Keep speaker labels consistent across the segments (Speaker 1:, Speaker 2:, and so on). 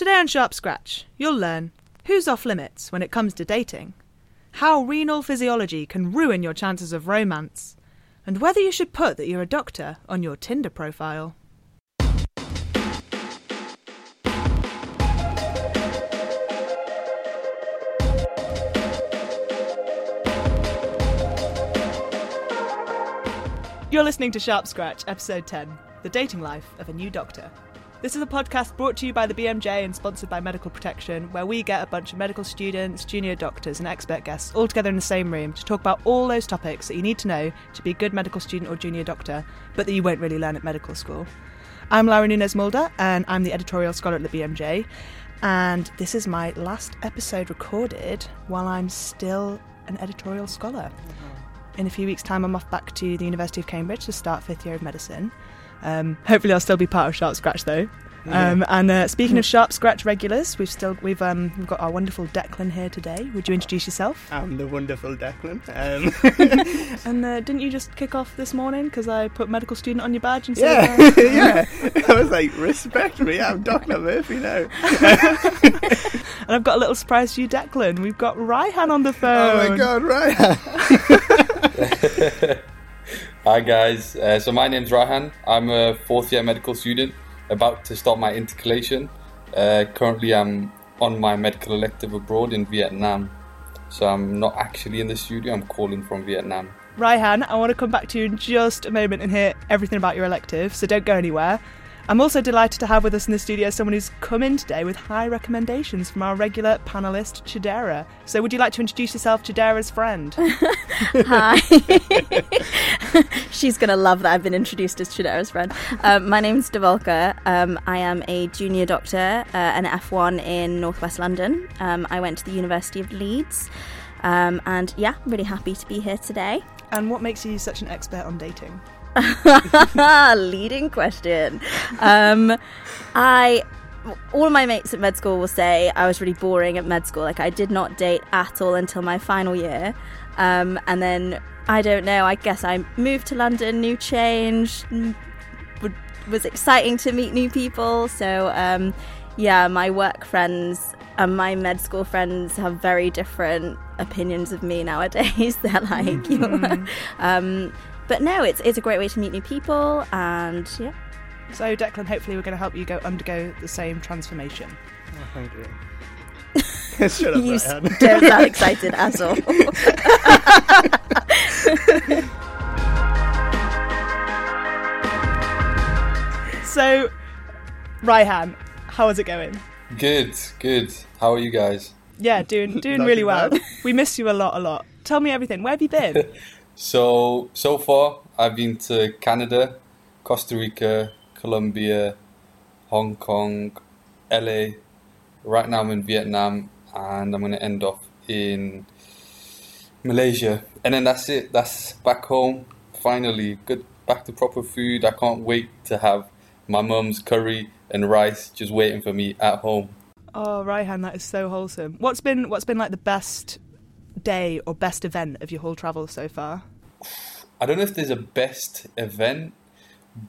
Speaker 1: Today on Sharp Scratch, you'll learn who's off limits when it comes to dating, how renal physiology can ruin your chances of romance, and whether you should put that you're a doctor on your Tinder profile. You're listening to Sharp Scratch, episode 10 The Dating Life of a New Doctor. This is a podcast brought to you by the BMJ and sponsored by Medical Protection, where we get a bunch of medical students, junior doctors, and expert guests all together in the same room to talk about all those topics that you need to know to be a good medical student or junior doctor, but that you won't really learn at medical school. I'm Laura Nunez Mulder, and I'm the editorial scholar at the BMJ. And this is my last episode recorded while I'm still an editorial scholar. Uh-huh. In a few weeks' time, I'm off back to the University of Cambridge to start fifth year of medicine. Um, hopefully, I'll still be part of Sharp Scratch though. Um, and uh, speaking of Sharp Scratch regulars, we've still we've um, we've got our wonderful Declan here today. Would you introduce yourself?
Speaker 2: I'm the wonderful Declan. Um,
Speaker 1: And uh, didn't you just kick off this morning because I put medical student on your badge and
Speaker 2: yeah,
Speaker 1: said, uh,
Speaker 2: yeah. I was like, respect me. I'm Doctor Murphy now.
Speaker 1: and I've got a little surprise for you, Declan. We've got Raihan on the phone.
Speaker 2: Oh my god, right.
Speaker 3: Hi guys, uh, so my name's Raihan. I'm a fourth year medical student about to start my intercalation. Uh, currently, I'm on my medical elective abroad in Vietnam, so I'm not actually in the studio. I'm calling from Vietnam.
Speaker 1: Raihan, I want to come back to you in just a moment and hear everything about your elective, so don't go anywhere. I'm also delighted to have with us in the studio someone who's come in today with high recommendations from our regular panellist, Chidera. So, would you like to introduce yourself, Chidera's friend?
Speaker 4: Hi. She's going to love that I've been introduced as Chidera's friend. Um, my name's Devolka. Um, I am a junior doctor, uh, an F1 in northwest London. Um, I went to the University of Leeds. Um, and yeah, really happy to be here today.
Speaker 1: and what makes you such an expert on dating?
Speaker 4: Leading question. Um, I. All of my mates at med school will say I was really boring at med school. Like, I did not date at all until my final year. Um, and then, I don't know, I guess I moved to London, new change, was exciting to meet new people. So, um, yeah, my work friends and my med school friends have very different opinions of me nowadays. They're like, you um, but no, it's it's a great way to meet new people, and yeah,
Speaker 1: So, Declan, hopefully, we're going to help you go undergo the same transformation.
Speaker 2: Oh, thank you. Shut up,
Speaker 4: you
Speaker 2: Ryan.
Speaker 4: s- don't sound excited at all.
Speaker 1: So, Raihan, how is it going?
Speaker 3: Good, good. How are you guys?
Speaker 1: Yeah, doing doing really well.
Speaker 2: bad.
Speaker 1: We miss you a lot, a lot. Tell me everything. Where have you been?
Speaker 3: So, so far, I've been to Canada, Costa Rica, Colombia, Hong Kong, LA. Right now, I'm in Vietnam, and I'm going to end off in Malaysia. And then that's it. That's back home. Finally, good back to proper food. I can't wait to have my mum's curry and rice just waiting for me at home.
Speaker 1: Oh, Raihan, that is so wholesome. What's been what's been like the best day or best event of your whole travel so far?
Speaker 3: I don't know if there's a best event,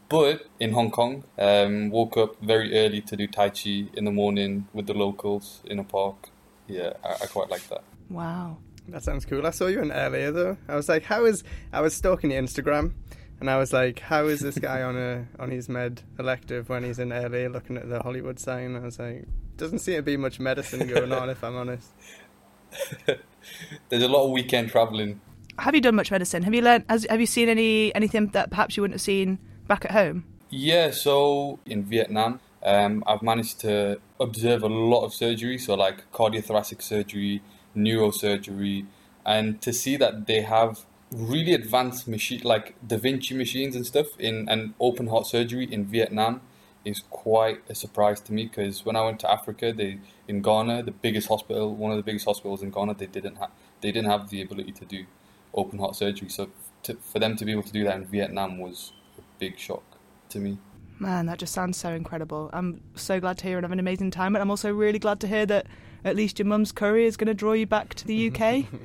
Speaker 3: but in Hong Kong, um, woke up very early to do Tai Chi in the morning with the locals in a park. Yeah, I, I quite like that.
Speaker 1: Wow.
Speaker 2: That sounds cool. I saw you in LA though. I was like, how is? I was stalking your Instagram, and I was like, how is this guy on a on his med elective when he's in LA looking at the Hollywood sign? I was like, doesn't seem to be much medicine going on, if I'm honest.
Speaker 3: There's a lot of weekend traveling.
Speaker 1: Have you done much medicine? Have you learned? Has, have you seen any anything that perhaps you wouldn't have seen back at home?
Speaker 3: Yeah, so in Vietnam, um, I've managed to observe a lot of surgery, so like cardiothoracic surgery, neurosurgery, and to see that they have really advanced machine like Da Vinci machines and stuff in and open heart surgery in Vietnam is quite a surprise to me because when I went to Africa, they in Ghana, the biggest hospital, one of the biggest hospitals in Ghana, they didn't have they didn't have the ability to do open heart surgery. So to, for them to be able to do that in Vietnam was a big shock to me.
Speaker 1: Man, that just sounds so incredible. I'm so glad to hear and have an amazing time, and I'm also really glad to hear that at least your mum's curry is going to draw you back to the UK.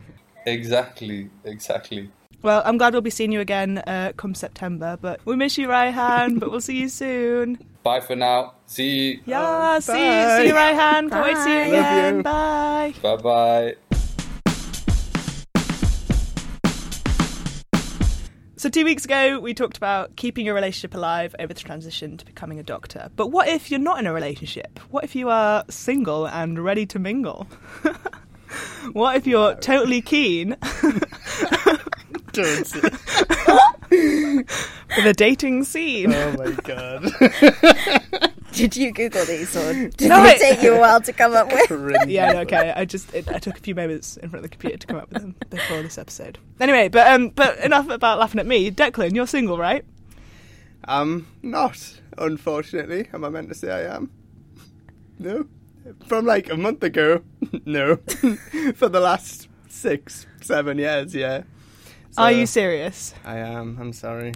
Speaker 3: Exactly, exactly.
Speaker 1: Well, I'm glad we'll be seeing you again uh, come September. But we miss you, Raihan. but we'll see you soon.
Speaker 3: Bye for now. See you.
Speaker 1: Yeah,
Speaker 2: Oh,
Speaker 1: see,
Speaker 2: bye.
Speaker 1: see you, Raihan. Can't wait to see you
Speaker 2: Love
Speaker 1: again.
Speaker 2: you.
Speaker 1: Bye.
Speaker 3: Bye bye.
Speaker 1: So, two weeks ago, we talked about keeping your relationship alive over the transition to becoming a doctor. But what if you're not in a relationship? What if you are single and ready to mingle? what if you're totally keen
Speaker 2: Don't
Speaker 1: for the dating scene?
Speaker 2: oh my god.
Speaker 4: Did you Google these or did
Speaker 1: No,
Speaker 4: it take you a while to come up with?
Speaker 2: Cringy.
Speaker 1: yeah, no, okay. I just it, I took a few moments in front of the computer to come up with them before this episode. Anyway, but um, but enough about laughing at me. Declan, you're single, right?
Speaker 2: I'm not, unfortunately. Am I meant to say I am? No. From like a month ago, no. For the last six, seven years, yeah.
Speaker 1: Are you serious?
Speaker 2: I am. I'm sorry.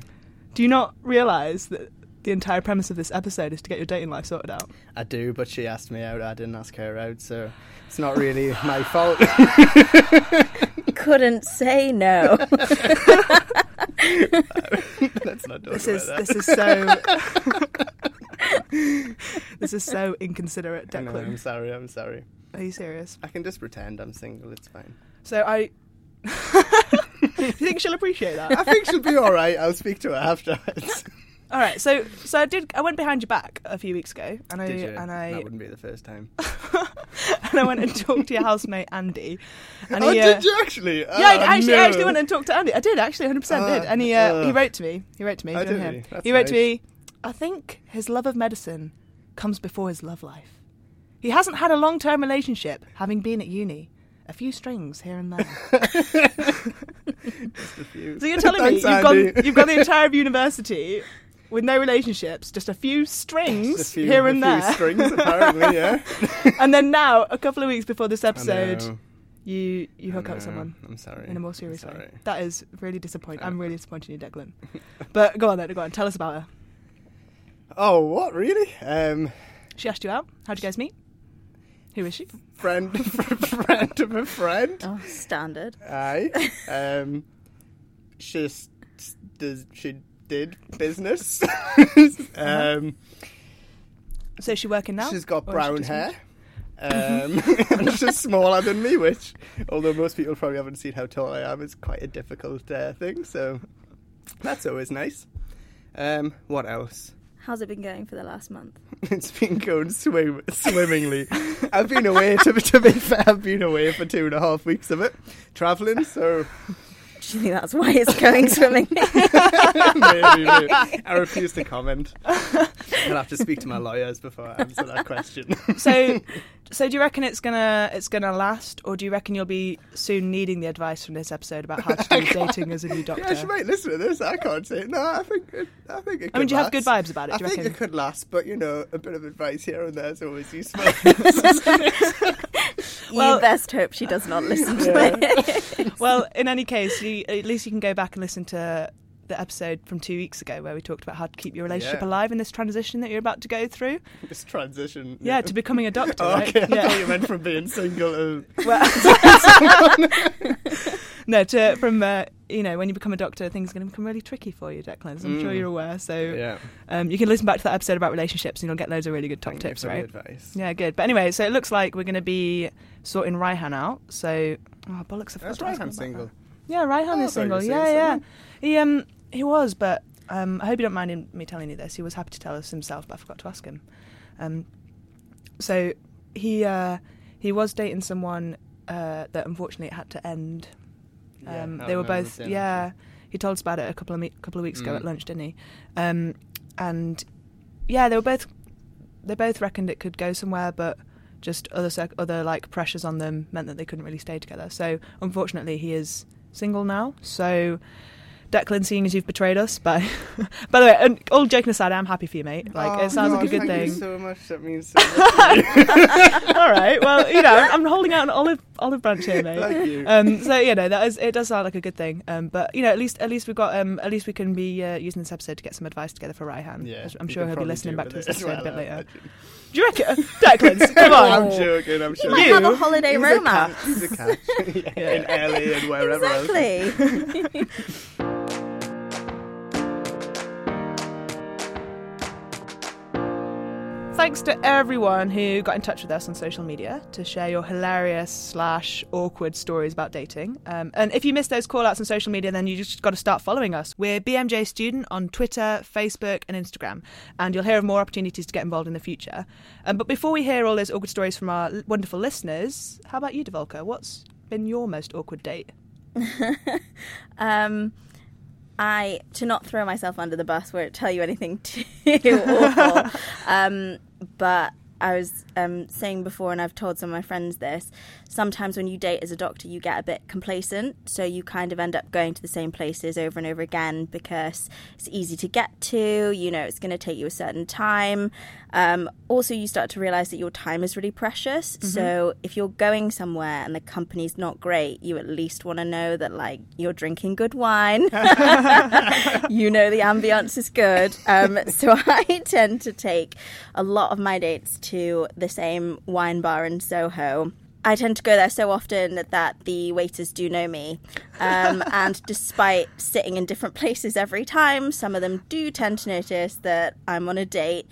Speaker 1: Do you not realise that the entire premise of this episode is to get your dating life sorted out?
Speaker 2: I do, but she asked me out. I didn't ask her out, so it's not really my fault.
Speaker 4: Couldn't say no.
Speaker 2: Let's not talk
Speaker 1: This is
Speaker 2: about
Speaker 1: this
Speaker 2: that.
Speaker 1: is so this is so inconsiderate,
Speaker 2: I know, I'm sorry. I'm sorry.
Speaker 1: Are you serious?
Speaker 2: I can just pretend I'm single. It's fine.
Speaker 1: So I. Do you think she'll appreciate that?
Speaker 2: I think she'll be all right. I'll speak to her afterwards.
Speaker 1: All right, so so I did. I went behind your back a few weeks ago, and I
Speaker 2: Did you?
Speaker 1: and I
Speaker 2: That wouldn't be the first time.
Speaker 1: and I went and talked to your housemate Andy. And
Speaker 2: oh,
Speaker 1: he, uh,
Speaker 2: did you actually?
Speaker 1: Yeah, I
Speaker 2: Oh,
Speaker 1: actually. I actually went and talked to Andy. I did actually, hundred percent did.
Speaker 2: Uh,
Speaker 1: And he uh, he
Speaker 2: uh.
Speaker 1: wrote to me. He wrote to me.
Speaker 2: Oh,
Speaker 1: you know
Speaker 2: did
Speaker 1: him?
Speaker 2: he? That's
Speaker 1: He wrote to
Speaker 2: nice.
Speaker 1: me. I think his love of medicine comes before his love life. He hasn't had a long term relationship, having been at uni. A few strings here and there.
Speaker 2: Just a few.
Speaker 1: So you're telling me
Speaker 2: Thanks,
Speaker 1: you've gone
Speaker 2: Andy.
Speaker 1: you've gone the entire of university with no relationships, just a few strings
Speaker 2: Just a few,
Speaker 1: here
Speaker 2: a
Speaker 1: and
Speaker 2: few
Speaker 1: there,
Speaker 2: strings, apparently, yeah.
Speaker 1: and then now, a couple of weeks before this
Speaker 2: I
Speaker 1: episode,
Speaker 2: know,
Speaker 1: you you
Speaker 2: I
Speaker 1: hook up
Speaker 2: know.
Speaker 1: someone
Speaker 2: I'm sorry.
Speaker 1: in a more
Speaker 2: I'm
Speaker 1: serious way.
Speaker 2: sorry.
Speaker 1: That is really disappointing. I'm really disappointed in you, Declan. but go on then, go on. Tell us about her.
Speaker 2: Oh, what really? Um,
Speaker 1: She asked you out. How'd you guys meet? Who is she?
Speaker 2: friend, friend of a friend.
Speaker 4: Oh, standard.
Speaker 2: Aye. Um, she s- s- does. She did business. um,
Speaker 1: So is she working now?
Speaker 2: she's got
Speaker 1: Or is she
Speaker 2: brown hair. Um, and she's smaller than me, which, although most people probably haven't seen how tall I am, is quite a difficult uh, thing. So that's always nice. Um, what else?
Speaker 4: How's it been going for the last month?
Speaker 2: It's been going swim- swimmingly. I've been away, to, to be fair, I've been away for two and a half weeks of it, travelling, so
Speaker 4: Do you think that's why it's going swimming?
Speaker 2: maybe, maybe. I refuse to comment. I'll have to speak to my lawyers before I answer that question.
Speaker 1: So, so do you reckon it's gonna it's gonna last, or do you reckon you'll be soon needing the advice from this episode about how to do dating as a new doctor?
Speaker 2: yeah, she might listen to this. I can't say it. No, I think it, I think it could
Speaker 1: I mean, do you have good vibes about it?
Speaker 2: I
Speaker 1: Do you
Speaker 2: think
Speaker 1: reckon?
Speaker 2: it could last, but you know, a bit of advice here and there is always useful.
Speaker 1: Well-
Speaker 4: you best hope she does not listen to
Speaker 2: Yeah.
Speaker 4: it.
Speaker 1: Well, in any case, you, at least you can go back and listen to the episode from two weeks ago where we talked about how to keep your relationship
Speaker 2: Yeah.
Speaker 1: alive in this transition that you're about to go through.
Speaker 2: this transition.
Speaker 1: Yeah, to becoming a doctor.
Speaker 2: Oh,
Speaker 1: right?
Speaker 2: I
Speaker 1: yeah.
Speaker 2: thought you meant from being single to
Speaker 1: Well, no, to from uh, you know when you become a doctor, things are going to become really tricky for you, Declan. As I'm sure
Speaker 2: Mm.
Speaker 1: you're aware. So
Speaker 2: yeah.
Speaker 1: um, you can listen back to that episode about relationships, and you'll get loads of really good top
Speaker 2: Thank
Speaker 1: tips, right?
Speaker 2: advice.
Speaker 1: Yeah, good. But anyway, so it looks like we're going to be sorting Raihan out. So oh bollocks! I forgot
Speaker 2: That's
Speaker 1: to
Speaker 2: right.
Speaker 1: ask him
Speaker 2: I'm
Speaker 1: about
Speaker 2: single.
Speaker 1: that. Yeah, Raihan
Speaker 2: Oh,
Speaker 1: is
Speaker 2: I thought you were
Speaker 1: single. Yeah, yeah. He um he was, but um I hope you don't mind me telling you this. He was happy to tell us himself, but I forgot to ask him. Um, so he uh he was dating someone uh that unfortunately had to end.
Speaker 2: Yeah,
Speaker 1: Um,
Speaker 2: I
Speaker 1: they were both yeah. He told us about it a couple of me- couple of weeks ago
Speaker 2: Mm.
Speaker 1: at lunch, didn't he? Um, and yeah, they were both they both reckoned it could go somewhere, but just other circ- other like pressures on them meant that they couldn't really stay together. So unfortunately, he is single now. So. Declan, seeing as you've betrayed us, by by the way, and all joking aside, I'm happy for you, mate. Like
Speaker 2: Oh,
Speaker 1: it sounds like a
Speaker 2: God,
Speaker 1: good
Speaker 2: thank
Speaker 1: thing.
Speaker 2: You so much. That means so much.
Speaker 1: all right, well, you know, I'm holding out an olive olive branch here, mate.
Speaker 2: Thank you.
Speaker 1: Um, so you know that is it does sound like a good thing. Um, but you know at least at least we've got um, at least we can be uh, using this episode to get some advice together for Raihan.
Speaker 2: yeah,
Speaker 1: I'm sure he'll be listening back to
Speaker 2: with
Speaker 1: this
Speaker 2: it as
Speaker 1: episode a bit later.
Speaker 2: imagine.
Speaker 1: Do you reckon? Declan, come on.
Speaker 2: I'm joking. I'm sure.
Speaker 4: might
Speaker 1: You-
Speaker 4: have a holiday
Speaker 2: He's
Speaker 4: romance.
Speaker 2: A cat. He's a cat. yeah, in LA and wherever else.
Speaker 1: Thanks to everyone who got in touch with us on social media to share your hilarious slash awkward stories about dating. Um, and if you missed those call outs on social media, then you just got to start following us. We're BMJ Student on Twitter, Facebook, and Instagram. And you'll hear of more opportunities to get involved in the future. Um, but before we hear all those awkward stories from our wonderful listeners, how about you, Devolka? What's been your most awkward date?
Speaker 4: Um, I to not throw myself under the bus won't tell you anything too awful. um, but I was um, saying before, and I've told some of my friends this. Sometimes when you date as a doctor, you get a bit complacent, so you kind of end up going to the same places over and over again because it's easy to get to. You know, it's going to take you a certain time. Um, also, you start to realize that your time is really precious. So if you're going somewhere and the company's not great, you at least want to know that like you're drinking good wine. you know the ambience is good. Um, so I tend to take a lot of my dates to the same wine bar in Soho. I tend to go there so often that the waiters do know me. Um, and despite sitting in different places every time, some of them do tend to notice that I'm on a date.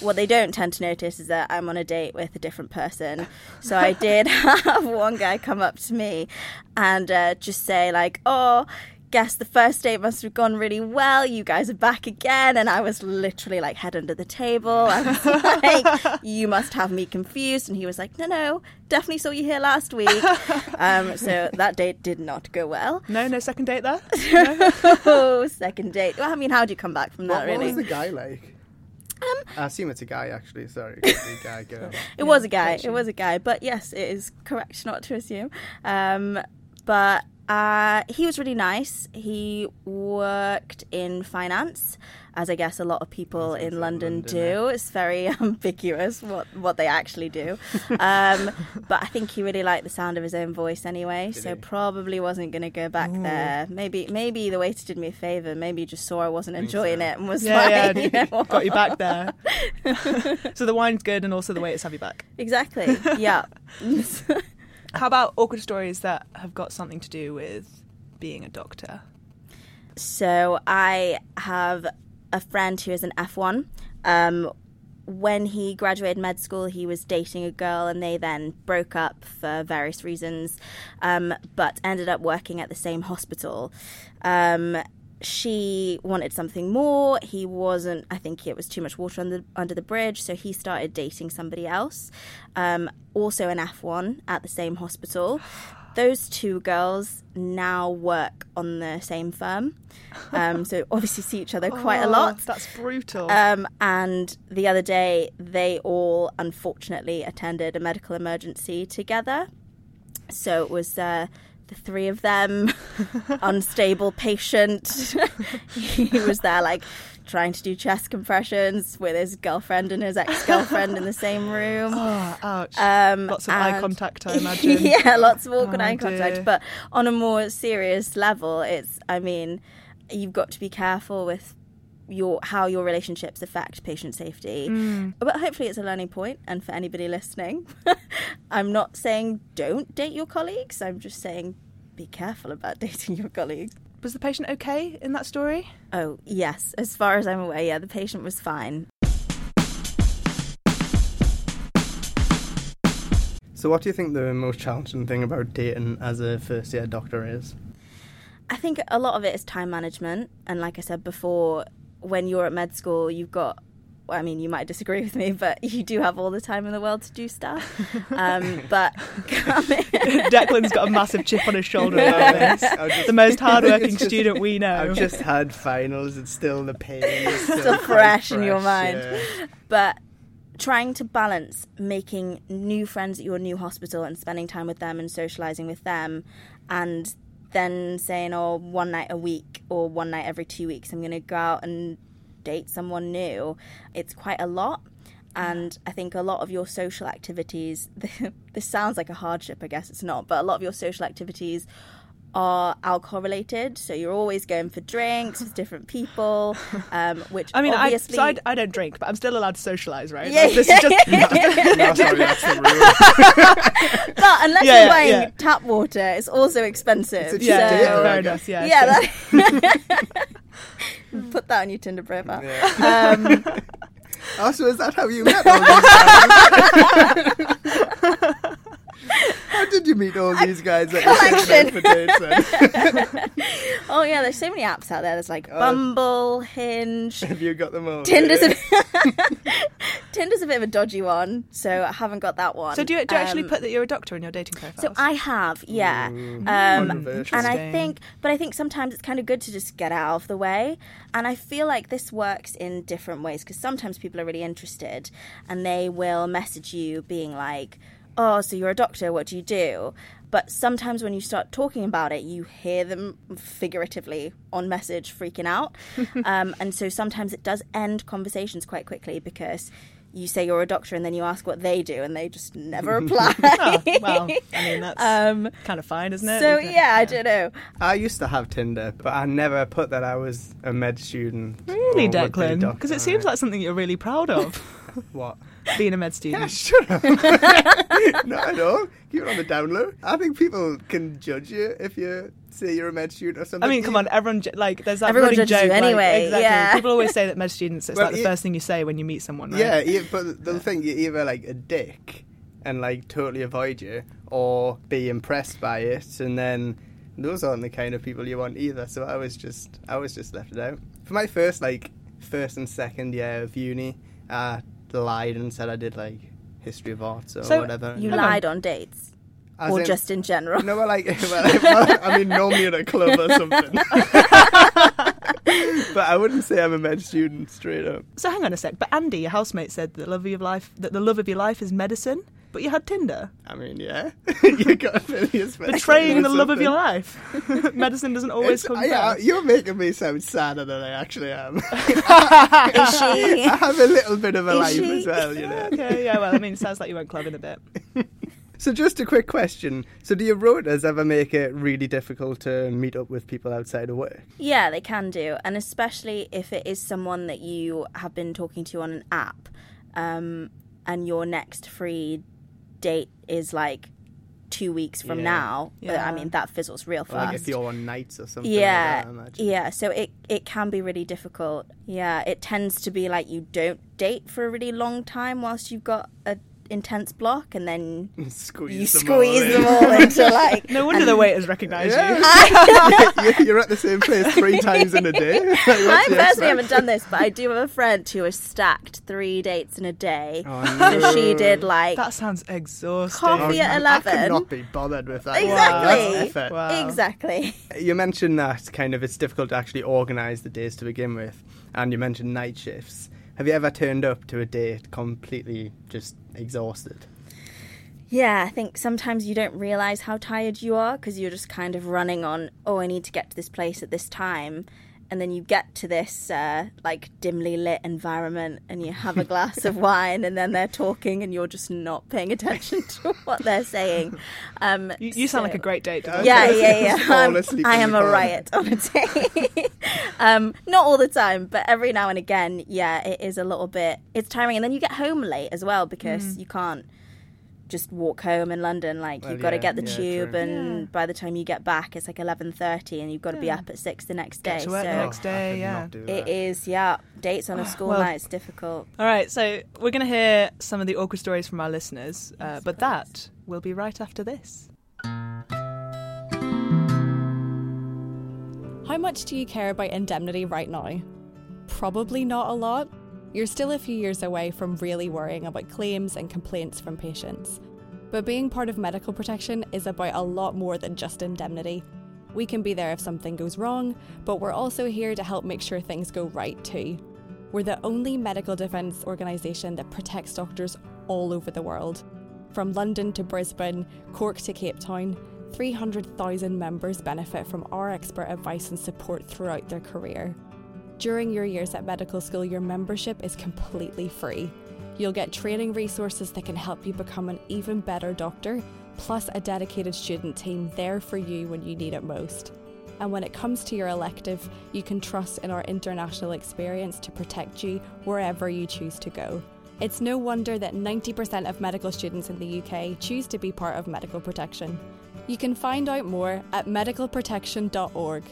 Speaker 4: What they don't tend to notice is that I'm on a date with a different person. So I did have one guy come up to me and uh, just say, like, oh, guess the first date must have gone really well. You guys are back again. And I was literally like head under the table. I was like, you must have me confused. And he was like, no, no, definitely saw you here last week. Um, so that date did not go well.
Speaker 1: No, no second date there?
Speaker 4: oh, second date. Well, I mean, how do you come back from that,
Speaker 2: What, what
Speaker 4: really?
Speaker 2: was the guy like?
Speaker 4: Um,
Speaker 2: I assume it's a guy, actually. Sorry, it a guy, girl.
Speaker 4: It was a guy. It was a guy. But yes, it is correct not to assume. Um, but uh, he was really nice. He worked in finance, as I guess a lot of people in London,
Speaker 2: London,
Speaker 4: do. It's very ambiguous what, what they actually do. Um, but I think he really liked the sound of his own voice anyway, so
Speaker 2: he?
Speaker 4: probably wasn't going to go back there. Maybe maybe the waiter did me a favour. Maybe he just saw I wasn't enjoying
Speaker 2: so.
Speaker 4: it and was
Speaker 1: Yeah,
Speaker 4: like,
Speaker 1: yeah,
Speaker 4: you know
Speaker 1: got you back there. so the wine's good and also the waiters have you back.
Speaker 4: Exactly. Yeah.
Speaker 1: How about awkward stories that have got something to do with being a doctor?
Speaker 4: So I have a friend who is an F1. Um, when he graduated med school, he was dating a girl, and they then broke up for various reasons, um, but ended up working at the same hospital. Um, she wanted something more. He wasn't. I think it was too much water under under the bridge, so he started dating somebody else, um, also an F1 at the same hospital. Those two girls now work on the same firm, um, so obviously see each other quite a
Speaker 1: Oh,
Speaker 4: lot.
Speaker 1: That's brutal.
Speaker 4: Um, and the other day, they all unfortunately attended a medical emergency together. So it was uh, the three of them, unstable patient. he was there, like, trying to do chest compressions with his girlfriend and his ex girlfriend in the same room.
Speaker 1: oh, ouch.
Speaker 4: Um,
Speaker 1: Lots of eye contact, I imagine.
Speaker 4: yeah, lots of awkward
Speaker 1: Oh,
Speaker 4: eye contact.
Speaker 1: dear.
Speaker 4: But on a more serious level, it's, I mean, you've got to be careful with your how your relationships affect patient safety.
Speaker 1: Mm.
Speaker 4: But hopefully, it's a learning point. And for anybody listening, I'm not saying don't date your colleagues. I'm just saying be careful about dating your colleagues.
Speaker 1: Was the patient okay in that story?
Speaker 4: Oh yes, as far as I'm aware, yeah, the patient was fine.
Speaker 2: So, what do you think the most challenging thing about dating as a first year doctor is?
Speaker 4: I think a lot of it is time management. And like I said before, when you're at med school, you've got, well, I mean, you might disagree with me, but you do have all the time in the world to do stuff. Um, but
Speaker 1: Declan's got a massive chip on his shoulder about this.
Speaker 2: Just-
Speaker 1: The most hardworking
Speaker 2: just-
Speaker 1: student we know.
Speaker 2: I've just had finals. It's still the pain. It's still,
Speaker 4: Still
Speaker 2: quite
Speaker 4: fresh in your mind.
Speaker 2: yeah.
Speaker 4: but trying to balance making new friends at your new hospital and spending time with them and socializing with them and then saying oh one night a week or one night every two weeks i'm going to go out and date someone new it's quite a lot. And i think a lot of your social activities this sounds like a hardship i guess it's not but a lot of your social activities are alcohol related. So you're always going for drinks with different people, um, which
Speaker 1: I mean, I,
Speaker 4: obviously.
Speaker 1: so I, I don't drink, but I'm still allowed to socialise, right?
Speaker 4: Yeah,
Speaker 1: Like, this is just,
Speaker 2: no, sorry, that's the rule.
Speaker 4: but unless
Speaker 1: Yeah,
Speaker 4: you're buying
Speaker 1: yeah.
Speaker 4: tap water, it's also expensive.
Speaker 2: It's
Speaker 1: yeah,
Speaker 2: cheap
Speaker 4: so-
Speaker 2: date,
Speaker 1: yeah, fair enough. Yeah,
Speaker 4: yeah, that- put that on your Tinder profile.
Speaker 2: Yeah.
Speaker 4: Um,
Speaker 2: Oh, so is that how you met all these guys? How did you meet all these guys that you're for
Speaker 4: oh yeah, there's so many apps out there. There's like
Speaker 2: Oh.
Speaker 4: Bumble, Hinge,
Speaker 2: Have you got them all?
Speaker 4: Tinder's
Speaker 2: Yeah.
Speaker 4: a Tinder's a bit of a dodgy one, so I haven't got that one.
Speaker 1: So do you, do you actually
Speaker 4: Um,
Speaker 1: put that you're a doctor in your dating profile?
Speaker 4: So I have, yeah.
Speaker 2: Mm,
Speaker 4: Um, and I think, but I think sometimes it's kind of good to just get out of the way. And I feel like this works in different ways because sometimes people are really interested and they will message you being like, "Oh, so you're a doctor? What do you do?" But sometimes when you start talking about it, you hear them figuratively on message freaking out. um, and so sometimes it does end conversations quite quickly because you say you're a doctor and then you ask what they do and they just never reply.
Speaker 1: oh, well, I mean that's
Speaker 4: um,
Speaker 1: kind of fine, isn't it?
Speaker 4: so
Speaker 1: Isn't it?
Speaker 4: yeah, I don't know.
Speaker 2: I used to have Tinder, but I never put that I was a med student.
Speaker 1: Really,
Speaker 2: or would be a
Speaker 1: Declan? Because it seems like something you're really proud of,
Speaker 2: What?
Speaker 1: Being a med
Speaker 2: Yeah,
Speaker 1: student.
Speaker 2: shut up. Not at all. Keep it on the down low. I think people can judge you if you say you're a med student or something.
Speaker 1: I mean, come on, everyone ju- like there's that
Speaker 4: Everyone
Speaker 1: running
Speaker 4: judges you
Speaker 1: joke. like,
Speaker 4: anyway,
Speaker 1: exactly.
Speaker 4: yeah.
Speaker 1: People always say that med students. It's
Speaker 2: Well,
Speaker 1: like the
Speaker 2: it-
Speaker 1: first thing you say when you meet someone, right?
Speaker 2: Yeah, yeah, but the thing, you're either like a dick and like totally avoid you, or be impressed by it, and then those aren't the kind of people you want either. So I was just, I was just left it out. For my first like first and second year of uni, I lied and said I did like history of arts or
Speaker 1: So
Speaker 2: whatever.
Speaker 4: You
Speaker 1: Hang on.
Speaker 4: lied on dates,
Speaker 2: As
Speaker 4: or
Speaker 2: in-
Speaker 4: just in general.
Speaker 2: No, well, like, well, well, I mean, normally at a club or something. but I wouldn't say I'm a med student straight up.
Speaker 1: So hang on a sec. But Andy, your housemate, said that the love of your life, that the love of your life is medicine. But you had Tinder,
Speaker 2: I mean, yeah, you got to fill your space
Speaker 1: betraying the love of your life. medicine doesn't always
Speaker 2: It's-
Speaker 1: come
Speaker 2: yeah,
Speaker 1: first.
Speaker 2: you're making me sound sadder than I actually am.
Speaker 4: Is she?
Speaker 2: I have a little bit of a
Speaker 4: Is
Speaker 2: life
Speaker 4: she?
Speaker 2: as well, you know.
Speaker 1: okay, yeah. Well, I mean, it sounds like you went clubbing a bit.
Speaker 2: So, just a quick question: So, do your rotas ever make it really difficult to meet up with people outside of work?
Speaker 4: Yeah, they can do, and especially if it is someone that you have been talking to on an app, um, and your next free date is like two weeks from
Speaker 2: Yeah.
Speaker 4: now.
Speaker 1: Yeah.
Speaker 4: I mean, that fizzles real fast.
Speaker 2: like if you're on nights or something.
Speaker 4: yeah
Speaker 2: like that,
Speaker 4: yeah so it it can be really difficult yeah it tends to be like you don't date for a really long time whilst you've got a intense block and then
Speaker 2: Squeeze
Speaker 4: you
Speaker 2: them
Speaker 4: squeeze
Speaker 2: all
Speaker 4: them all into like
Speaker 1: No wonder the waiters recognise you.
Speaker 2: Yeah. You- You're at the same place three times in a day. Like,
Speaker 4: I personally haven't done this, but I do have a friend who has stacked three dates in a day.
Speaker 2: Oh,
Speaker 4: So she did like
Speaker 1: That sounds exhausting.
Speaker 4: Coffee
Speaker 2: Oh,
Speaker 4: at
Speaker 2: man, I could not be bothered with that.
Speaker 4: Exactly.
Speaker 2: That's effort.
Speaker 1: Wow.
Speaker 4: exactly.
Speaker 2: You mentioned that kind of it's difficult to actually organise the days to begin with, and you mentioned night shifts. Have you ever turned up to a date completely just exhausted?
Speaker 4: Yeah, I think sometimes you don't realize how tired you are because you're just kind of running on, oh, I need to get to this place at this time. And then you get to this uh, like dimly lit environment and you have a glass of wine and then they're talking and you're just not paying attention to what they're saying. Um,
Speaker 1: You, you sound like a great date.
Speaker 2: Yeah.
Speaker 1: Devon.
Speaker 4: yeah,
Speaker 2: Just
Speaker 4: yeah, yeah.
Speaker 2: fall
Speaker 4: I'm- I am a riot on a day. um, not all the time, but every now and again, yeah, it is a little bit. It's tiring, and then you get home late as well because you can't just walk home in London. Like
Speaker 2: Well,
Speaker 4: you've got to
Speaker 2: yeah,
Speaker 4: get the
Speaker 2: yeah,
Speaker 4: tube,
Speaker 2: true.
Speaker 4: and
Speaker 1: Yeah.
Speaker 4: by the time you get back, it's like eleven thirty, and you've got to be up at six the next
Speaker 1: Get
Speaker 4: day.
Speaker 1: to work the next day,
Speaker 2: I
Speaker 1: yeah.
Speaker 2: not do
Speaker 4: it
Speaker 2: that.
Speaker 4: is, yeah. Dates on a school
Speaker 1: Well-
Speaker 4: night is difficult.
Speaker 1: All right, so we're going to hear some of the awkward stories from our listeners, uh, but that will be right after this.
Speaker 5: How much do you care about indemnity right now? Probably not a lot. You're still a few years away from really worrying about claims and complaints from patients. But being part of medical protection is about a lot more than just indemnity. We can be there if something goes wrong, but we're also here to help make sure things go right too. We're the only medical defence organisation that protects doctors all over the world. From London to Brisbane, Cork to Cape Town, 300,000 members benefit from our expert advice and support throughout their career. During your years at medical school, your membership is completely free. You'll get training resources that can help you become an even better doctor plus a dedicated student team there for you when you need it most. And when it comes to your elective, you can trust in our international experience to protect you wherever you choose to go. It's no wonder that 90% of medical students in the UK choose to be part of medical protection. You can find out more at medicalprotection.org.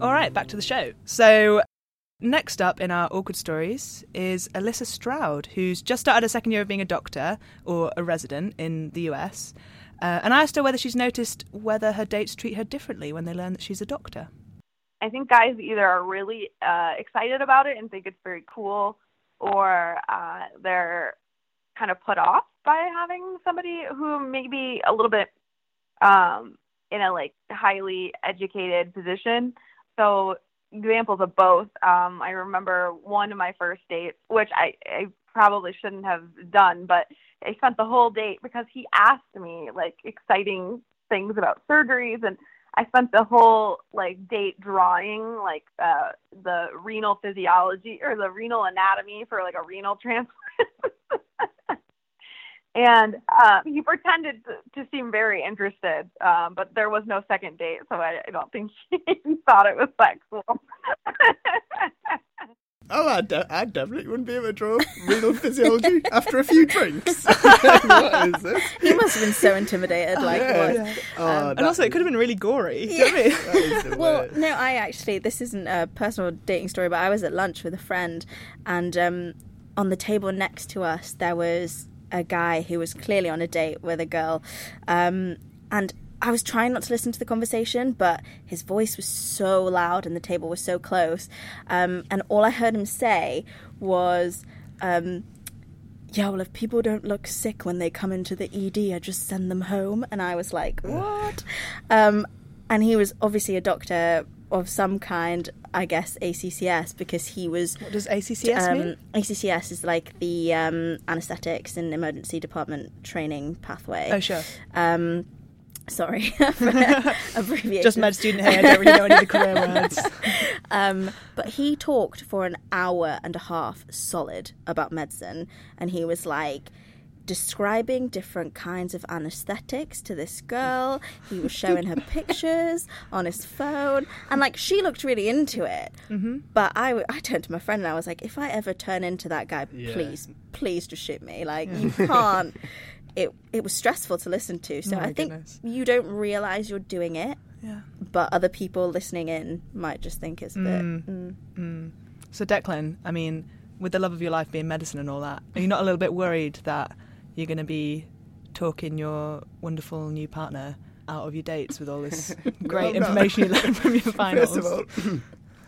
Speaker 1: All right, back to the show. So, next up in our awkward stories is Alyssa Stroud, who's just started a second year of being a doctor or a resident in the US. Uh, and I asked her whether she's noticed whether her dates treat her differently when they learn that she's a doctor.
Speaker 6: I think guys either are really uh, excited about it and think it's very cool, or uh, they're kind of put off by having somebody who may be a little bit um, in a like highly educated position. So examples of both. Um, I remember one of my first dates, which I, I probably shouldn't have done, but I spent the whole date because he asked me like exciting things about surgeries and I spent the whole like date drawing like uh the renal physiology or the renal anatomy for like a renal transplant. and uh, he pretended to, to seem very interested, um, but there was no second date, so I, I don't think he thought it was sexual.
Speaker 2: Oh, I, de- I definitely wouldn't be able to draw renal physiology after a few drinks. what is this?
Speaker 4: He must have been so intimidated. Like, what?
Speaker 2: Oh,
Speaker 1: and
Speaker 2: that-
Speaker 1: also, it could have been really gory. Do you know what I mean?
Speaker 2: that is the
Speaker 4: Well, no, I actually this isn't a personal dating story, but I was at lunch with a friend, and um, on the table next to us there was a guy who was clearly on a date with a girl, um, and I was trying not to listen to the conversation, but his voice was so loud and the table was so close, um, and all I heard him say was. Um, yeah, well, if people don't look sick when they come into the ED, I just send them home. And I was like, what? Um, and he was obviously a doctor of some kind, I guess ACCS, because he was.
Speaker 1: What does ACCS mean?
Speaker 4: Um, ACCS is like the um, anaesthetics and emergency department training pathway.
Speaker 1: Oh, sure.
Speaker 4: Um, sorry, abbreviation.
Speaker 1: Just med student here. I don't really know any of the career words.
Speaker 4: Um, but he talked for an hour and a half solid about medicine, and he was like describing different kinds of anesthetics to this girl. He was showing her pictures on his phone, and like she looked really into it. Mm-hmm. But I, I turned to my friend and I was like, if I ever turn into that guy,
Speaker 2: Yeah.
Speaker 4: please, please just shoot me. Like you can't. It it was stressful to listen to. So
Speaker 1: Oh
Speaker 4: I think
Speaker 1: goodness.
Speaker 4: you don't realize you're doing it,
Speaker 1: Yeah.
Speaker 4: but other people listening in might just think it's a bit. Mm.
Speaker 1: So, Declan, I mean, with the love of your life being medicine and all that, are you not a little bit worried that you're going to be talking your wonderful new partner out of your dates with all this great
Speaker 2: I'm
Speaker 1: information you learned from your finals?
Speaker 2: First of all,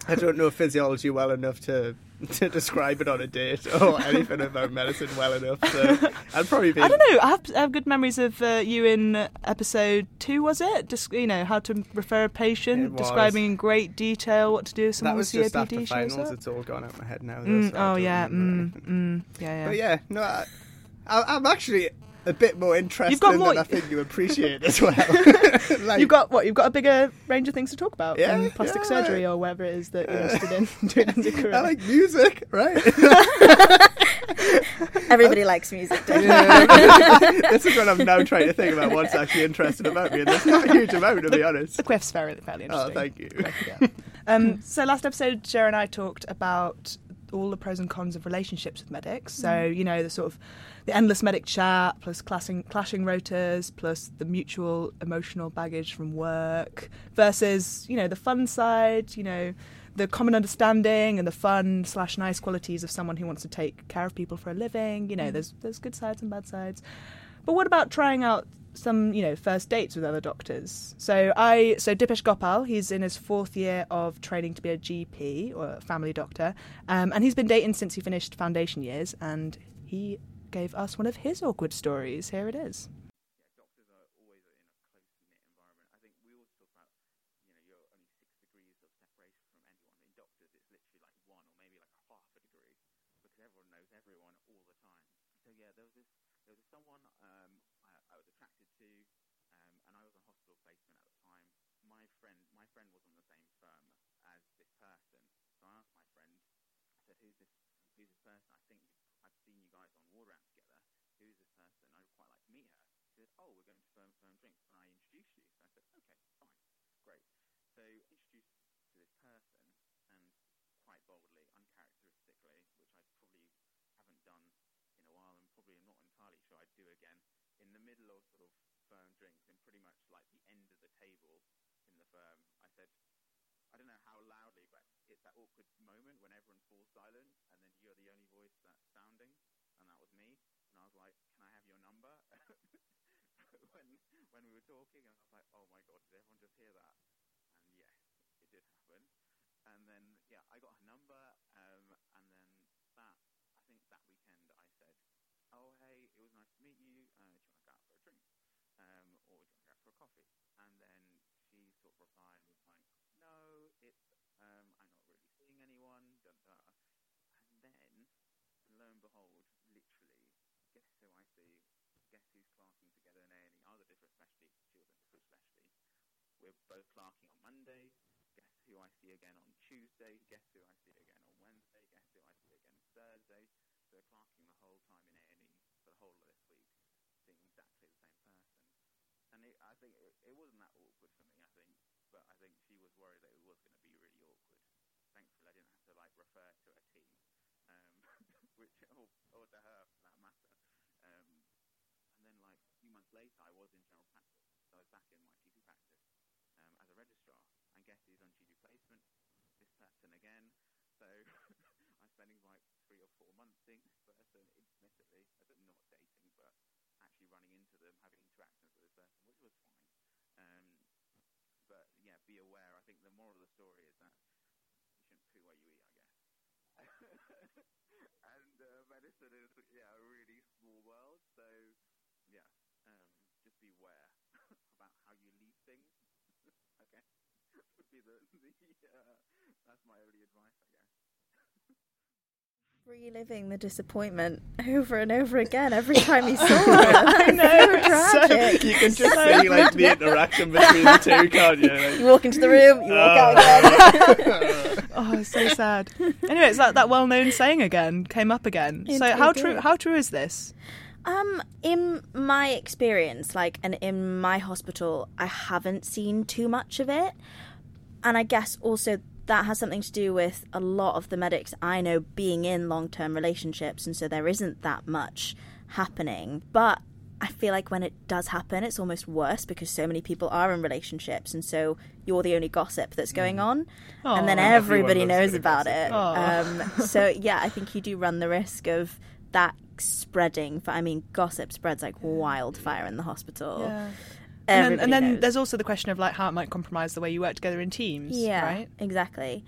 Speaker 2: I don't know physiology well enough to to describe it on a date or anything about medicine well enough. So I'd probably be.
Speaker 1: I don't know. I have, I have good memories of uh, you in episode two, was it? Just you know how to refer a patient, describing in great detail what to do if
Speaker 2: That
Speaker 1: someone
Speaker 2: was
Speaker 1: with
Speaker 2: just after
Speaker 1: COPD shows
Speaker 2: finals. It's all gone out my head now. Though,
Speaker 1: Mm,
Speaker 2: so
Speaker 1: oh yeah, mm, mm, yeah, yeah.
Speaker 2: But yeah, no, I, I, I'm actually a bit more interested
Speaker 1: You've got more-
Speaker 2: than I think you appreciate as well. like,
Speaker 1: You've got what? You've got a bigger range of things to talk about
Speaker 2: Yeah,
Speaker 1: than plastic
Speaker 2: yeah,
Speaker 1: surgery
Speaker 2: like-
Speaker 1: or whatever it is that you're interested in doing as a career.
Speaker 2: I like music, right?
Speaker 4: Everybody likes music. Don't?
Speaker 2: Yeah. this is what I'm now trying to think about what's actually interesting about me, and there's not a huge amount, to be honest.
Speaker 1: the quiff's fairly, fairly
Speaker 2: Oh, thank you.
Speaker 1: Yeah. Um, so last episode, Sarah and I talked about all the pros and cons of relationships with medics. So you know the sort of the endless medic chat, plus clashing clashing rotas, plus the mutual emotional baggage from work, versus you know the fun side. You know the common understanding and the fun slash nice qualities of someone who wants to take care of people for a living. You know, there's there's good sides and bad sides. But what about trying out some, you know, first dates with other doctors? So I, so Dipesh Gopal, he's in his fourth year of training to be a GP or a family doctor, um, and he's been dating since he finished foundation years, and he gave us one of his awkward stories. Here it is.
Speaker 7: doctors are always in a close knit environment. I think we always talk about, you know, you're only six degrees of separation from anyone. In doctors, it's literally like one or maybe like a half a degree because everyone knows everyone all the time. So yeah, there was this, there was someone um, I, I was attracted to, um, and I was on hospital placement at the time. My friend, my friend was on the same firm as this person, so I asked my friend, said, "Who's this? Who's this person? I think I've seen you guys on ward round together." Who's this person? I'd quite like to meet her. She said, oh, we're going to Firm Firm Drinks. Can I introduce you? So I said, okay, fine, great. So introduced to this person, and quite boldly, uncharacteristically, which I probably haven't done in a while, and probably am not entirely sure I'd do again. In the middle of sort of firm drinks, and pretty much like the end of the table in the firm, I said, I don't know how loudly, but it's that awkward moment when everyone falls silent, and then you're the only voice that's sounding, and that was me. And I was like, "Can I have your number?" when when we were talking, and I was like, "Oh my god, did everyone just hear that?" And yes, it did happen. And then yeah, I got her number, um, and then that I think that weekend I said, "Oh hey, it was nice to meet you. Uh, do you want to go out for a drink, um, or do you want to go out for a coffee?" And then she sort of replied with like, "No, it's um, I'm not really seeing anyone." Da, da. And then, lo and behold, literally, guess who I see? Guess who's clerking together in A&E? I different specialty. A different specialty. We're both clerking on Monday. Guess who I see again on Tuesday? Guess who I see again on Wednesday? Guess who I see again on Thursday? So we're clerking the whole time in A&E for the whole of this week, seeing exactly the same person. And it, I think it, it wasn't that awkward for me, I think, but I think she was worried that it was going to be really awkward. Thankfully, I didn't have to like refer to a team, um, which or, or to her for that matter. Um, and then like a few months later, I was in general practice, so I was back in my GP practice um, as a registrar. And guess who's on GP placement? This person again. So I'm spending like three or four months seeing this person intermittently, as in not dating, but actually running into them, having interactions with this person, which was fine. Um, but yeah, be aware. I think the moral of the story is that you shouldn't poo where you eat, I guess. and uh, medicine is yeah a really small world, so yeah, um, just beware about how you leave things. okay, would be the, the uh, that's my only advice, I guess.
Speaker 4: Reliving the disappointment over and over again every time he saw her.
Speaker 2: I know.
Speaker 4: So tragic.
Speaker 2: you can just see like the interaction between the two, can't you? Like,
Speaker 4: You walk into the room, you walk out
Speaker 2: Oh.
Speaker 4: again.
Speaker 1: Oh, it's so sad. anyway, it's like that well-known saying again came up again.
Speaker 4: It-
Speaker 1: so how
Speaker 4: did.
Speaker 1: true? How true is this?
Speaker 4: Um, in my experience, like, and in my hospital, I haven't seen too much of it. And I guess also that has something to do with a lot of the medics I know being in long term relationships, and so there isn't that much happening. But I feel like when it does happen, it's almost worse because so many people are in relationships, and so you're the only gossip that's going on, and then everybody knows about it.
Speaker 1: gossip.
Speaker 4: Um, so yeah, I think you do run the risk of that spreading. For, I mean, gossip spreads like wildfire in the hospital.
Speaker 1: Yeah. And then, and then there's also the question of like how it might compromise the way you work together in teams.
Speaker 4: yeah,
Speaker 1: Right.
Speaker 4: exactly.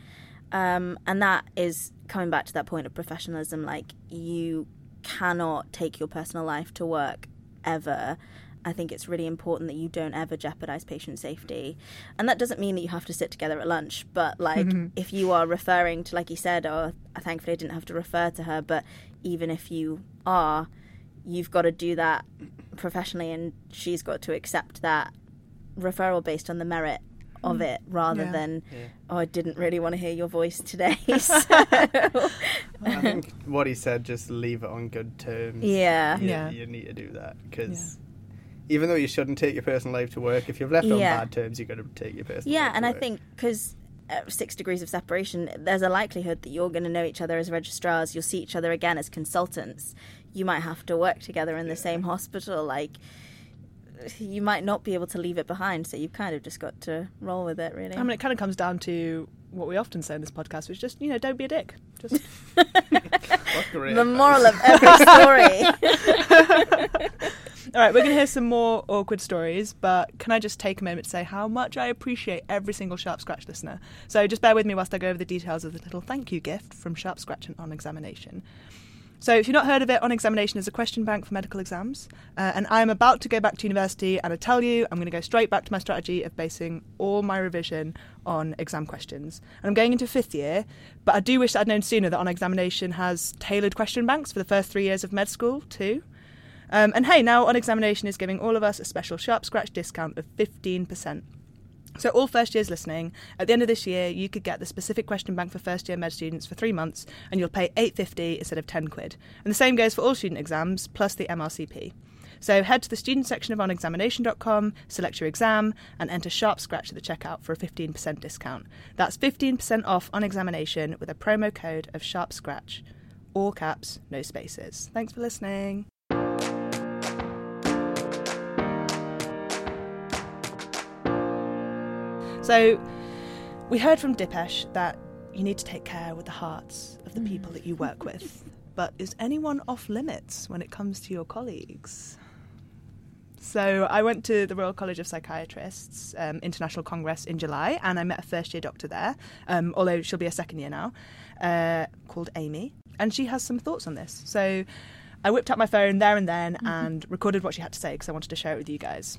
Speaker 4: Um, and that is coming back to that point of professionalism. Like you cannot take your personal life to work ever. I think it's really important that you don't ever jeopardize patient safety. And that doesn't mean that you have to sit together at lunch, but like if you are referring to, like you said, oh, thankfully I didn't have to refer to her, but even if you are, you've got to do that professionally, and she's got to accept that referral based on the merit of it rather
Speaker 1: Yeah.
Speaker 4: than,
Speaker 2: Yeah.
Speaker 4: oh, I didn't really want to hear your voice today. so,
Speaker 2: I think what he said, just leave it on good terms.
Speaker 4: Yeah.
Speaker 2: You,
Speaker 1: Yeah.
Speaker 2: you need to do that because even though you shouldn't take your personal life to work, if you've left on bad terms, you've got to take your personal
Speaker 4: yeah,
Speaker 2: life
Speaker 4: and
Speaker 2: to
Speaker 4: I
Speaker 2: work.
Speaker 4: think because uh, six degrees of separation, there's a likelihood that you're going to know each other as registrars. You'll see each other again as consultants. You might have to work together in the same hospital. Like, you might not be able to leave it behind. So you've kind of just got to roll with it, really.
Speaker 1: I mean, it kind of comes down to what we often say in this podcast, which is just you know, don't be a dick. Just
Speaker 4: the moral of every story.
Speaker 1: All right, we're going to hear some more awkward stories, but can I just take a moment to say how much I appreciate every single Sharp Scratch listener? So just bear with me whilst I go over the details of the little thank you gift from Sharp Scratch and On Examination. So, if you've not heard of it, On Examination is a question bank for medical exams. Uh, and I'm about to go back to university, and I tell you, I'm going to go straight back to my strategy of basing all my revision on exam questions. And I'm going into fifth year, but I do wish I'd known sooner that On Examination has tailored question banks for the first three years of med school, too. Um, and hey, now On Examination is giving all of us a special Sharp Scratch discount of 15%. So, all first years listening, at the end of this year, you could get the specific question bank for first year med students for three months, and you'll pay eight fifty instead of ten quid. And the same goes for all student exams plus the MRCP. So head to the student section of onexamination.com, select your exam, and enter Sharp Scratch at the checkout for a 15% discount. That's 15% off on examination with a promo code of Sharp Scratch. All caps, no spaces. Thanks for listening. So, we heard from Dipesh that you need to take care with the hearts of the people that you work with. But is anyone off limits when it comes to your colleagues? So I went to the Royal College of Psychiatrists um, International Congress in July, and I met a first year doctor there, um, although she'll be a second year now, uh, called Amy, and she has some thoughts on this. So I whipped out my phone there and then and recorded what she had to say because I wanted to share it with you guys.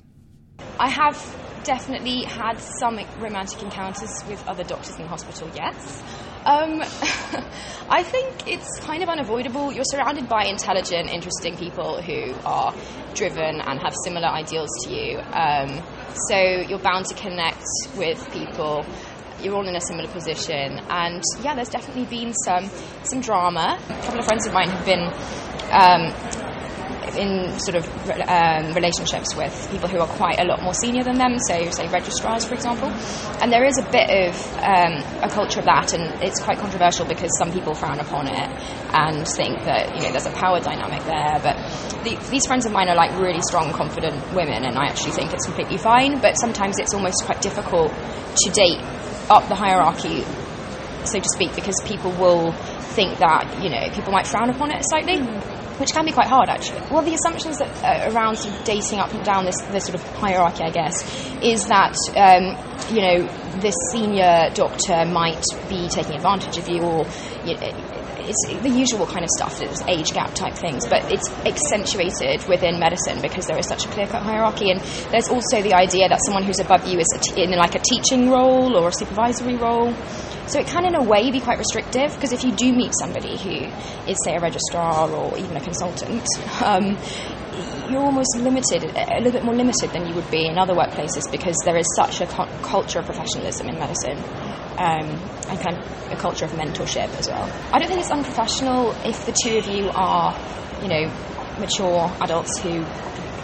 Speaker 8: I have definitely had some romantic encounters with other doctors in hospital, yes. Um, I think it's kind of unavoidable. You're surrounded by intelligent, interesting people who are driven and have similar ideals to you. Um, so you're bound to connect with people. You're all in a similar position, and yeah, there's definitely been some some drama. A couple of friends of mine have been um, in sort of um, relationships with people who are quite a lot more senior than them, so say registrars, for example. And there is a bit of um, a culture of that, and it's quite controversial because some people frown upon it and think that you know there's a power dynamic there. But the, these friends of mine are like really strong, confident women, and I actually think it's completely fine. But sometimes it's almost quite difficult to date up the hierarchy, so to speak, because people will think that you know people might frown upon it slightly which can be quite hard actually. Well, the assumptions that uh, around sort of dating up and down this, this sort of hierarchy, I guess, is that um, you know this senior doctor might be taking advantage of you, or you know, it's the usual kind of stuff. It's age gap type things, but it's accentuated within medicine because there is such a clear cut hierarchy. And there's also the idea that someone who's above you is in like a teaching role or a supervisory role. So it can, in a way, be quite restrictive because if you do meet somebody who is, say, a registrar or even a consultant, um, you're almost limited, a little bit more limited than you would be in other workplaces because there is such a co- culture of professionalism in medicine. Um, and kind of a culture of mentorship as well. I don't think it's unprofessional if the two of you are, you know, mature adults who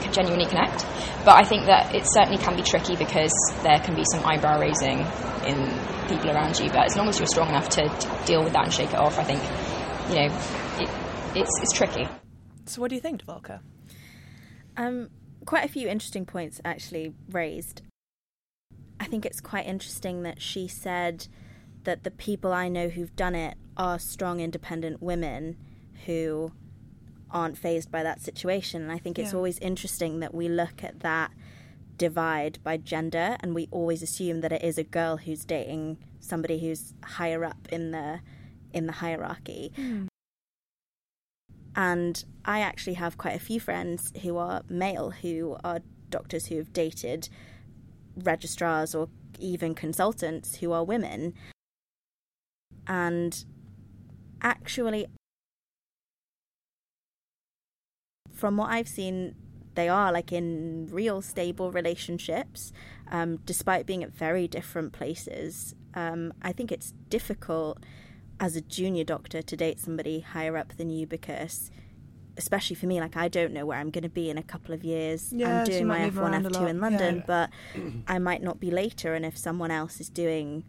Speaker 8: can genuinely connect. But I think that it certainly can be tricky because there can be some eyebrow raising in people around you. But as long as you're strong enough to, to deal with that and shake it off, I think, you know, it, it's, it's tricky.
Speaker 1: So, what do you think, Volker?
Speaker 4: Um, quite a few interesting points actually raised. I think it's quite interesting that she said that the people I know who've done it are strong, independent women who aren't fazed by that situation. And I think it's
Speaker 1: Yeah.
Speaker 4: always interesting that we look at that divide by gender and we always assume that it is a girl who's dating somebody who's higher up in the in the hierarchy. And I actually have quite a few friends who are male who are doctors who have dated registrars or even consultants who are women. And actually, from what I've seen, they are like in real stable relationships, um, despite being at very different places. Um, I think it's difficult as a junior doctor to date somebody higher up than you because especially for me like I don't know where I'm going to be in a couple of years.
Speaker 1: Yeah,
Speaker 4: I'm doing my F1
Speaker 1: around a
Speaker 4: F2 in London
Speaker 1: yeah.
Speaker 4: but I might not be later and if someone else is doing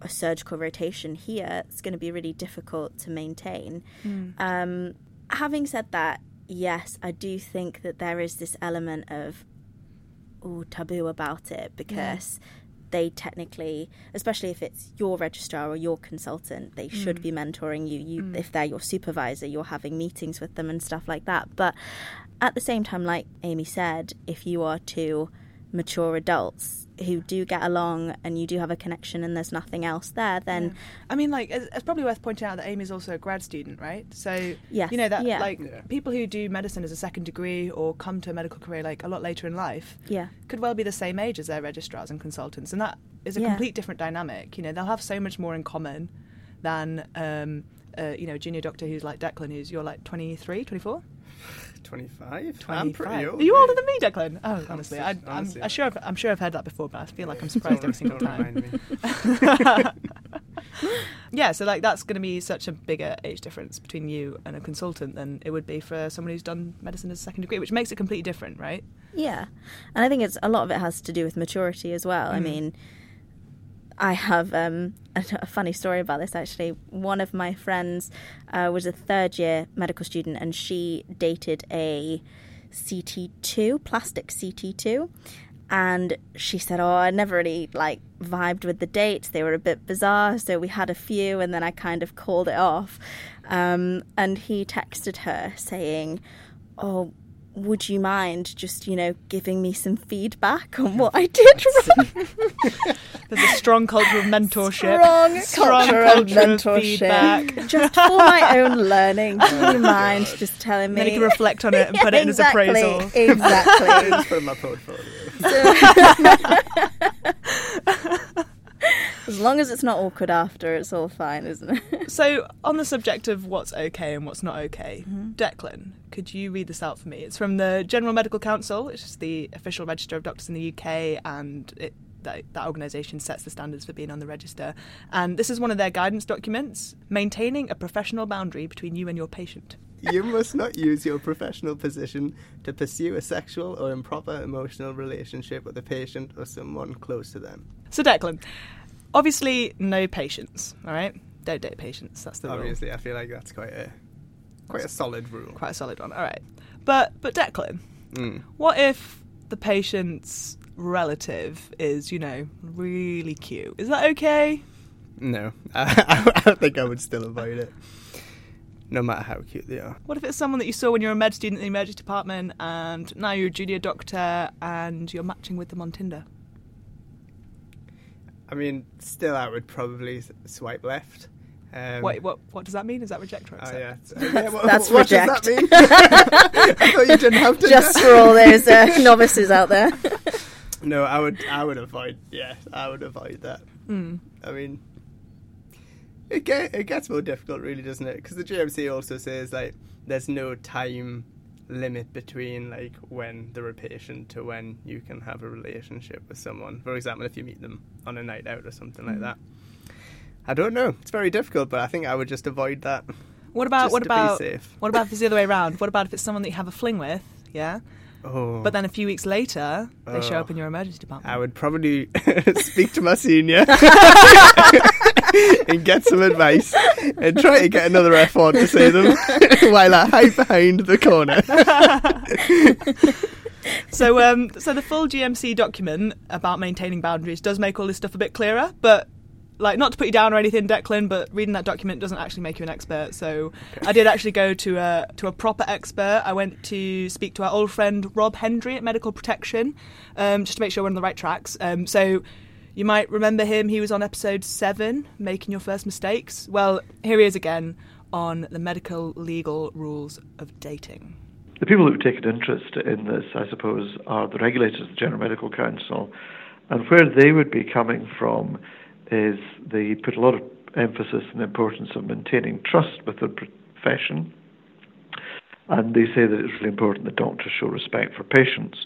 Speaker 4: a surgical rotation here it's going to be really difficult to maintain. Um, having said that yes I do think that there is this element of ooh, taboo about it because they technically, especially if it's your registrar or your consultant, they should mm. be mentoring you. You, mm. if they're your supervisor, you're having meetings with them and stuff like that. But at the same time, like Amy said, if you are two mature adults who do get along and you do have a connection and there's nothing else there, then
Speaker 1: I mean, like, it's, it's probably worth pointing out that Amy's also a grad student, right? So,
Speaker 4: Yes,
Speaker 1: you know, that,
Speaker 4: yeah.
Speaker 1: like,
Speaker 2: Yeah.
Speaker 1: people who do medicine as a second degree or come to a medical career, like, a lot later in life
Speaker 4: yeah,
Speaker 1: could well be the same age as their registrars and consultants. And that is a
Speaker 4: Yeah.
Speaker 1: complete different dynamic. You know, they'll have so much more in common than, um, uh, you know, junior doctor who's like Declan, who's you're like 23, 24?
Speaker 2: 25?
Speaker 1: 25.
Speaker 2: I'm pretty old.
Speaker 1: Are you older than me, Declan? Oh, honestly, I, I'm,
Speaker 2: honestly.
Speaker 1: I'm sure I've, I'm sure I've heard that before, but I feel like I'm surprised every single time. yeah, so like that's going to be such a bigger age difference between you and a consultant than it would be for someone who's done medicine as a second degree, which makes it completely different, right?
Speaker 4: Yeah, and I think it's a lot of it has to do with maturity as well. I hmm. mean, I have um, a, a funny story about this actually. One of my friends uh, was a third year medical student, and she dated a CT two, plastic CT two. And she said, "Oh, I never really like vibed with the dates. They were a bit bizarre. So we had a few, and then I kind of called it off." Um, and he texted her saying, "Oh, would you mind just you know giving me some feedback on what I did wrong?"
Speaker 1: There's a strong culture of mentorship,
Speaker 4: Strong,
Speaker 1: strong
Speaker 4: culture,
Speaker 1: culture
Speaker 4: of
Speaker 1: of
Speaker 4: mentorship.
Speaker 1: feedback.
Speaker 4: just for my own learning. Oh Do you mind just telling me?
Speaker 1: Then you can reflect on it and put it in his
Speaker 4: exactly,
Speaker 1: appraisal.
Speaker 4: Exactly.
Speaker 2: Just put in my portfolio.
Speaker 4: As long as it's not awkward after, it's all fine, isn't it?
Speaker 1: So, on the subject of what's okay and what's not okay,
Speaker 4: Mm-hmm.
Speaker 1: Declan, could you read this out for me? It's from the General Medical Council, which is the official register of doctors in the UK, and it, that, that organisation sets the standards for being on the register. And this is one of their guidance documents maintaining a professional boundary between you and your patient.
Speaker 2: You must not use your professional position to pursue a sexual or improper emotional relationship with a patient or someone close to them.
Speaker 1: So, Declan, obviously, no patients, all right? Don't date patients, that's the rule.
Speaker 2: Obviously, I feel like that's quite a quite a solid rule.
Speaker 1: Quite a solid one, all right. But, but Declan,
Speaker 2: Mm.
Speaker 1: What if the patient's relative is, you know, really cute? Is that okay?
Speaker 2: No, I, I think I would still avoid it, no matter how cute they are.
Speaker 1: What if it's someone that you saw when you were a med student in the emergency department and now you're a junior doctor and you're matching with them on Tinder?
Speaker 2: I mean, still, I would probably swipe left. Um,
Speaker 1: Wait, what what does that mean? Is that reject or
Speaker 2: Oh
Speaker 1: accept?
Speaker 2: yeah, So- yeah, what,
Speaker 4: That's
Speaker 2: what does that mean? I thought you didn't have to.
Speaker 4: Just for all those uh, novices out there.
Speaker 2: No, I would. I would avoid. Yeah, I would avoid that.
Speaker 1: Mm.
Speaker 2: I mean, it get it gets more difficult, really, doesn't it? Because the GMC also says like there's no time limit between like when they're a patient to when you can have a relationship with someone. For example, if you meet them on a night out or something like mm. that. I don't know. It's very difficult, but I think I would just avoid that.
Speaker 1: What about what about what about if it's the other way around? What about if it's someone that you have a fling with, yeah?
Speaker 2: Oh,
Speaker 1: But then a few weeks later they show
Speaker 2: Oh.
Speaker 1: up in your emergency department.
Speaker 2: I would probably speak to my senior and get some advice and try to get another F1 to say them while I hide behind the corner.
Speaker 1: So, um, so the full GMC document about maintaining boundaries does make all this stuff a bit clearer, but like not to put you down or anything, Declan, but reading that document doesn't actually make you an expert. So, I did actually go to a to a proper expert. I went to speak to our old friend Rob Hendry at Medical Protection, um, just to make sure we're on the right tracks. Um, so. You might remember him. He was on episode seven, making your first mistakes. Well, here he is again on the medical legal rules of dating.
Speaker 9: The people who've taken interest in this, I suppose, are the regulators, of the General Medical Council, and where they would be coming from is they put a lot of emphasis on the importance of maintaining trust with the profession, and they say that it's really important that doctors show respect for patients.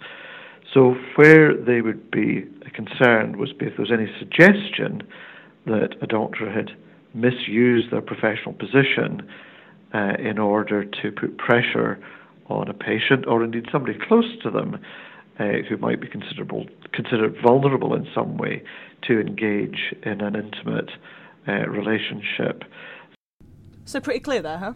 Speaker 9: So where they would be concerned was if there was any suggestion that a doctor had misused their professional position uh, in order to put pressure on a patient or indeed somebody close to them uh, who might be considerable, considered vulnerable in some way to engage in an intimate uh, relationship.
Speaker 1: So pretty clear there, huh?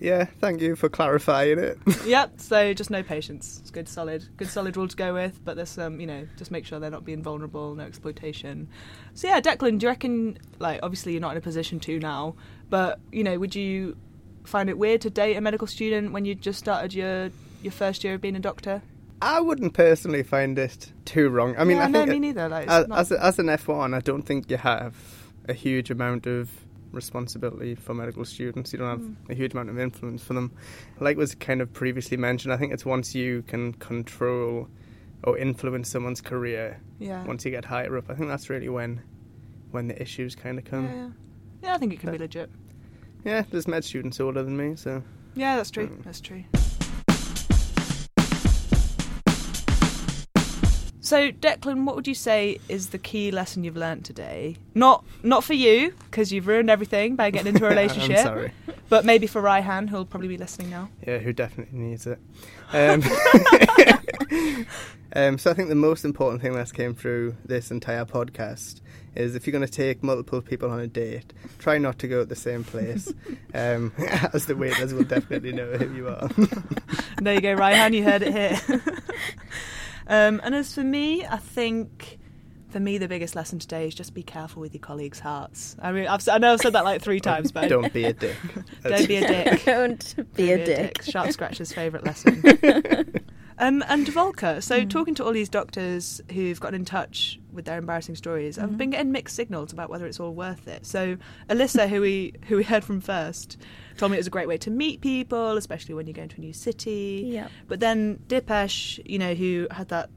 Speaker 2: Yeah, thank you for clarifying it.
Speaker 1: yep. So just no patients. It's good, solid, good, solid rule to go with. But there's um, you know, just make sure they're not being vulnerable, no exploitation. So yeah, Declan, do you reckon? Like, obviously you're not in a position to now, but you know, would you find it weird to date a medical student when you just started your your first year of being a doctor?
Speaker 2: I wouldn't personally find it too wrong. I mean,
Speaker 1: Yeah,
Speaker 2: I
Speaker 1: no,
Speaker 2: think
Speaker 1: me neither, like,
Speaker 2: as,
Speaker 1: not-
Speaker 2: as, as an F1, I don't think you have a huge amount of responsibility for medical students. You don't have
Speaker 1: Mm.
Speaker 2: a huge amount of influence for them. Like was kind of previously mentioned, I think it's once you can control or influence someone's career.
Speaker 1: Yeah.
Speaker 2: Once you get higher up, I think that's really when when the issues kind of come.
Speaker 1: Yeah, yeah. Yeah, I think it can be legit.
Speaker 2: Yeah, there's med students older than me, so
Speaker 1: Yeah, that's true.
Speaker 2: Mm.
Speaker 1: That's true. So, Declan, what would you say is the key lesson you've learned today? Not not for you, because you've ruined everything by getting into a relationship.
Speaker 2: I'm sorry.
Speaker 1: But maybe for Raihan, who'll probably be listening now.
Speaker 2: Yeah, who definitely needs it. Um, um, so I think the most important thing that's came through this entire podcast is if you're going to take multiple people on a date, try not to go at the same place, um, as the waiters will definitely know who you are.
Speaker 1: there you go, Raihan, you heard it here. Um, and as for me, I think for me the biggest lesson today is just be careful with your colleagues' hearts. I mean, I've, I know I've said that like three times, but
Speaker 2: Don't be a dick.
Speaker 1: don't be a dick.
Speaker 4: Don't be
Speaker 1: Don't
Speaker 4: a dick.
Speaker 1: Sharp Scratch's favourite lesson. Um, and Volker, so
Speaker 4: Hmm.
Speaker 1: talking to all these doctors who've gotten in touch with their embarrassing stories,
Speaker 4: Mm-hmm.
Speaker 1: I've been getting mixed signals about whether it's all worth it. So Alyssa, who we who we heard from first, told me it was a great way to meet people, especially when you're going to a new city.
Speaker 4: Yep.
Speaker 1: But then Dipesh, you know, who had that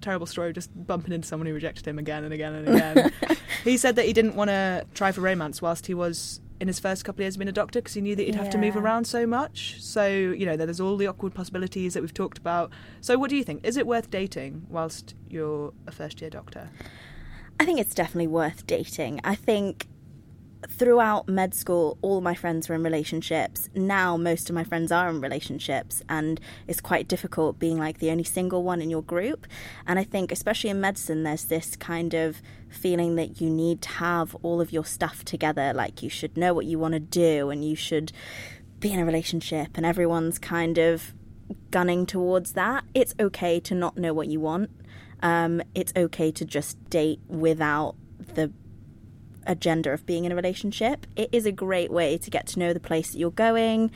Speaker 1: terrible story of just bumping into someone who rejected him again and again and again. he said that he didn't want to try for romance whilst he was in his first couple of years being a doctor because he knew that he'd have to move around so much. So, you know, there's all the awkward possibilities that we've talked about. So, what do you think? Is it worth dating whilst you're a first year doctor?
Speaker 4: I think it's definitely worth dating. I think throughout med school, all my friends were in relationships. Now, most of my friends are in relationships, and it's quite difficult being like the only single one in your group. And I think, especially in medicine, there's this kind of feeling that you need to have all of your stuff together. Like, you should know what you want to do, and you should be in a relationship, and everyone's kind of gunning towards that. It's okay to not know what you want. Um, it's okay to just date without the agenda of being in a relationship. It is a great way to get to know the place that you're going.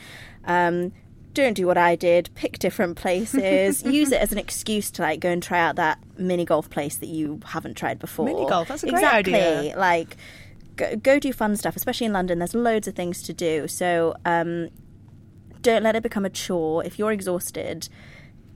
Speaker 4: Um, don't do what I did. Pick different places. Use it as an excuse to like go and try out that mini golf place that you haven't tried before.
Speaker 1: Mini golf, that's a great
Speaker 4: exactly.
Speaker 1: idea.
Speaker 4: Like go, go do fun stuff, especially in London. There's loads of things to do. So um, don't let it become a chore. If you're exhausted,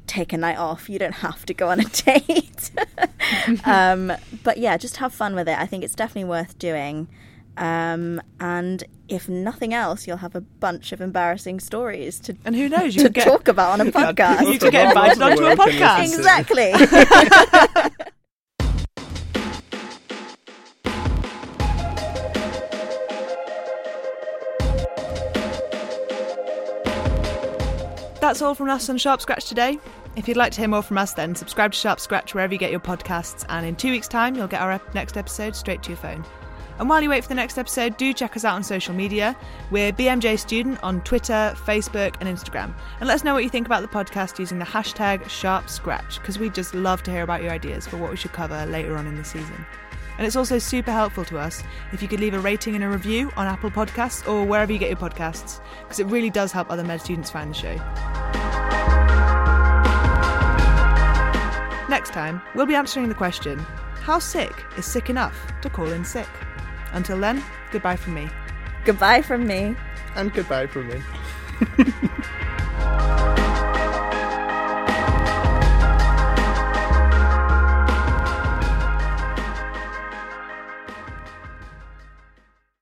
Speaker 4: take a night off. You don't have to go on a date. um, but yeah, just have fun with it. I think it's definitely worth doing. Um, and if nothing else, you'll have a bunch of embarrassing stories to
Speaker 1: And who knows, you
Speaker 4: to
Speaker 1: could get
Speaker 4: talk about on a podcast.
Speaker 1: You could get invited onto a podcast.
Speaker 4: Exactly.
Speaker 1: That's all from us on Sharp Scratch today. If you'd like to hear more from us, then subscribe to Sharp Scratch wherever you get your podcasts, and in two weeks' time, you'll get our next episode straight to your phone. And while you wait for the next episode, do check us out on social media. We're BMJ Student on Twitter, Facebook, and Instagram. And let us know what you think about the podcast using the hashtag Sharp Scratch, because we'd just love to hear about your ideas for what we should cover later on in the season. And it's also super helpful to us if you could leave a rating and a review on Apple Podcasts or wherever you get your podcasts, because it really does help other med students find the show. Next time, we'll be answering the question How sick is sick enough to call in sick? Until then, goodbye from me.
Speaker 4: Goodbye from me.
Speaker 2: And goodbye from me.